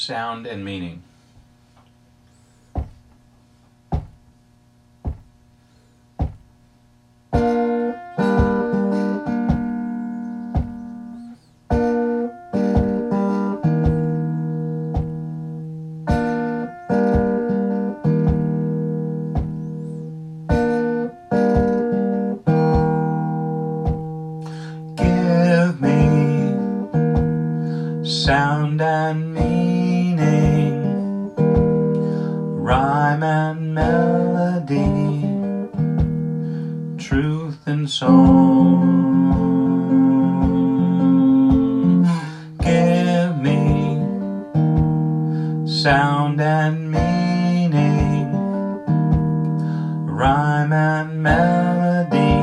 sound, and meaning. Give me sound and rhyme and melody, truth and song. Give me sound and meaning, rhyme and melody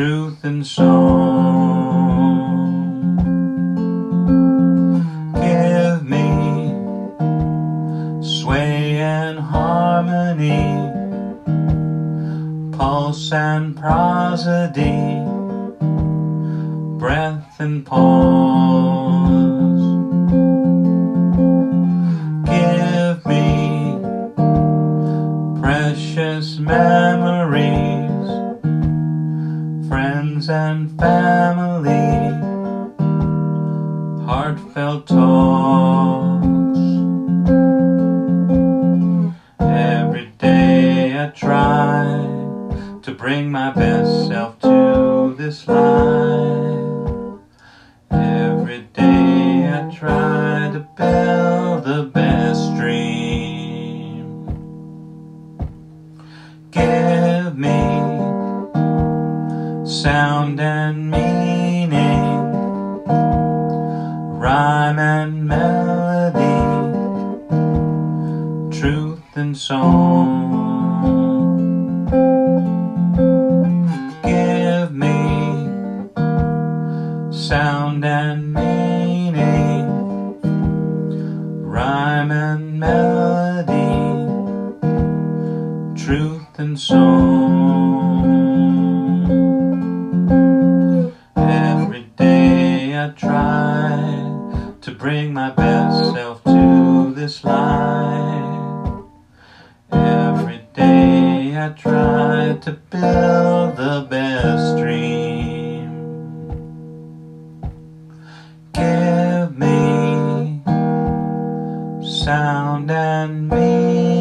truth and song. And harmony, pulse and prosody, breath and pause. Give me precious memories friends and family, heartfelt talks. I try to bring my best self to this life. Every day I try to build the best dream. Give me sound and meaning, rhyme and melody, truth and song. Rhyme and melody, truth and song. Every day I try to bring my best self to this life. Every day I try to build the best sound and be.